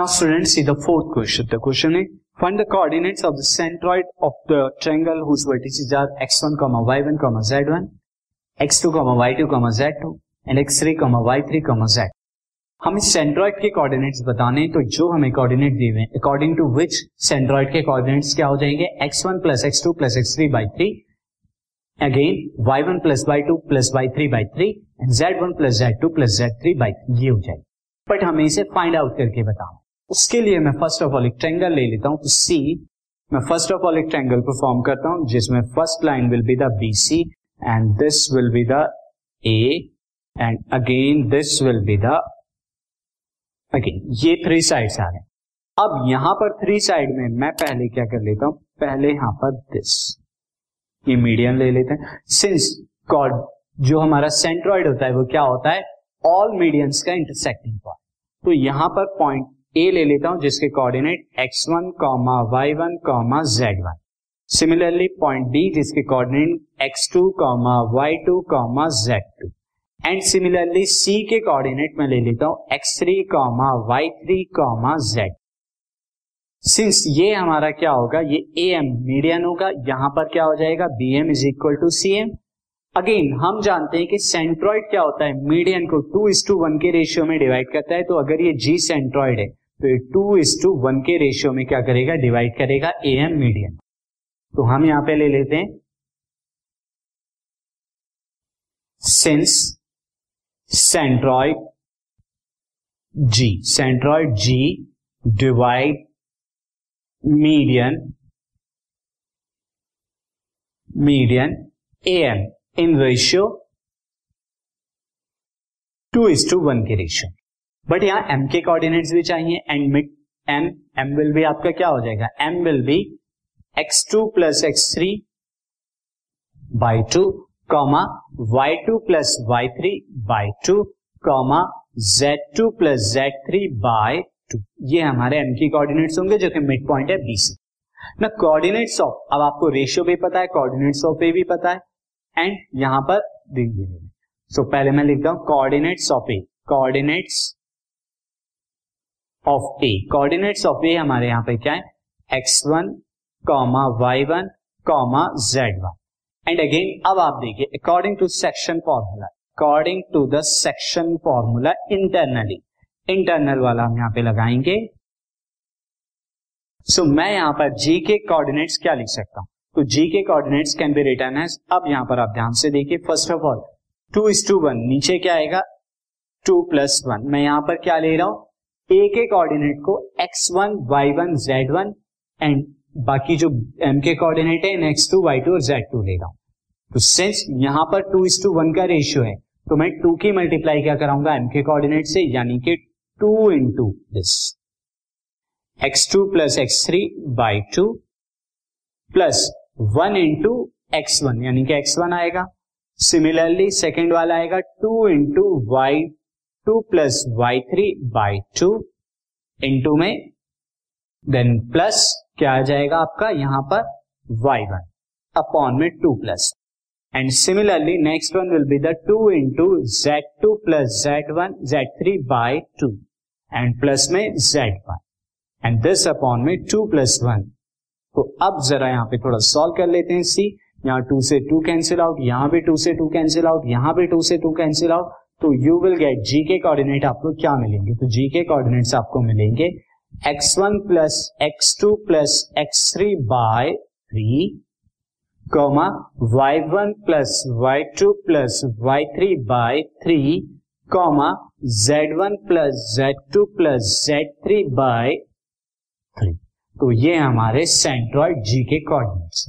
Now students see the fourth question. The question is find the coordinates of the centroid of the triangle whose vertices are x1, y1, z1, x2, y2, z2 and x3, y3, z. हम इस centroid के coordinates बताने तो जो हमें coordinate दिए हुए according to which centroid के कोऑर्डिनेट्स क्या हो जाएँगे x1 plus x two plus x three by three again y1 plus y two plus y three by three and z1 plus z two plus z three by ये हो जाएगी but हमें इसे find out करके बताओ उसके लिए मैं फ़र्स्ट ऑफ़ ऑल एक ट्रेंगल ले लेता हूँ तो सी मैं फ़र्स्ट ऑफ़ ऑल एक ट्रेंगल को फॉर्म करता हूँ, जिसमें first line will be the B C and this will be the A and again this will be the again ये थ्री साइड्स आ रहे हैं। अब यहाँ पर थ्री साइड में मैं पहले क्या कर लेता हूँ, पहले यहाँ पर दिस ये मीडियम ले लेते हैं। सिंस कॉड जो हमारा सेंट्रॉइड होता है, वो क्या होता है? ऑल मीडियंस का इंटरसेक्टिंग पॉइंट तो यहाँ पर पॉइंट ए ले लेता हूँ, जिसके coordinate x one comma y one comma z one similarly point B जिसके coordinate x two comma y two comma z two and similarly C के कोऑर्डिनेट में ले लेता हूँ x three comma y three comma z since ये हमारा क्या होगा, ये ए एम मीडियन होगा, यहाँ पर क्या हो जाएगा B M is equal to C M again हम जानते हैं कि सेंट्रॉइड क्या होता है मीडियन को टू इज़ टू वन के रेशियो में डिवाइड करता है तो अगर ये जी सेंट्रॉइड है तो टू इज़ टू वन के रेशियो में क्या करेगा? डिवाइड करेगा ए एम मीडियन तो हम यहाँ पे ले लेते हैं। Since centroid G centroid G divide median median A M in ratio two is to one के रेशियो बट यहाँ एम के कोऑर्डिनेट्स भी चाहिए and mid M M will be आपका क्या हो जाएगा? M will be x two plus x three by two comma y two plus y three by two comma z two plus z three by two ये हमारे M की coordinates होंगे जो कि मिड पॉइंट है बी से। ना coordinates of अब आपको रेशियो भी पता है कोऑर्डिनेट्स ऑफ़ ए भी पता है एंड यहाँ पर सो so, पहले मैं लिखता हूँ coordinates of A coordinates of A coordinates of A हमारे यहाँ पे क्या है? X one comma y one comma z one and again अब आप देखिए according to section formula according to the section formula internally internal वाला हम यहाँ पे लगाएँगे। सो so, मैं यहाँ पर जी के कोऑर्डिनेट्स क्या लिख सकता हूँ? तो जी के coordinates can be written as अब यहाँ पर आप ध्यान से देखिए first of all two is to one नीचे क्या आएगा? टू प्लस वन मैं यहाँ पर क्या ले रहा हूँ? ए के कोऑर्डिनेट को x one y one z one and बाकी जो एम के कोऑर्डिनेट है एक्स टू वाई टू और जेड टू ले रहा हूँ। तो सिंस यहाँ पर टू इज़ टू वन का रेशियो है तो मैं टू की मल्टीप्लाई क्या कराऊँगा एम के कोऑर्डिनेट से, यानी कि two into this x two plus x three by two plus one into x one यानी कि एक्स वन आएगा। सिमिलरली सेकेंड वाला आएगा two into y two plus y three by two into में देन प्लस क्या आ जाएगा आपका यहाँ पर वाई वन अपॉन में two plus. And similarly next one will be the two into z two plus z one z three by two and plus में z one and this upon में two plus one तो अब जरा यहाँ पे थोड़ा solve कर लेते हैं सी यहाँ टू से टू कैंसिल आउट यहाँ भी टू से टू कैंसिल आउट यहाँ भी टू से टू कैंसिल आउट तो यू विल गेट जी के कोऑर्डिनेट आपको क्या मिलेंगे? तो जी के कोऑर्डिनेट्स आपको मिलेंगे x one plus x two plus x three by three comma y one plus y two plus y three by three comma z one plus z two plus z three by three तो ये हमारे centroid G के coordinates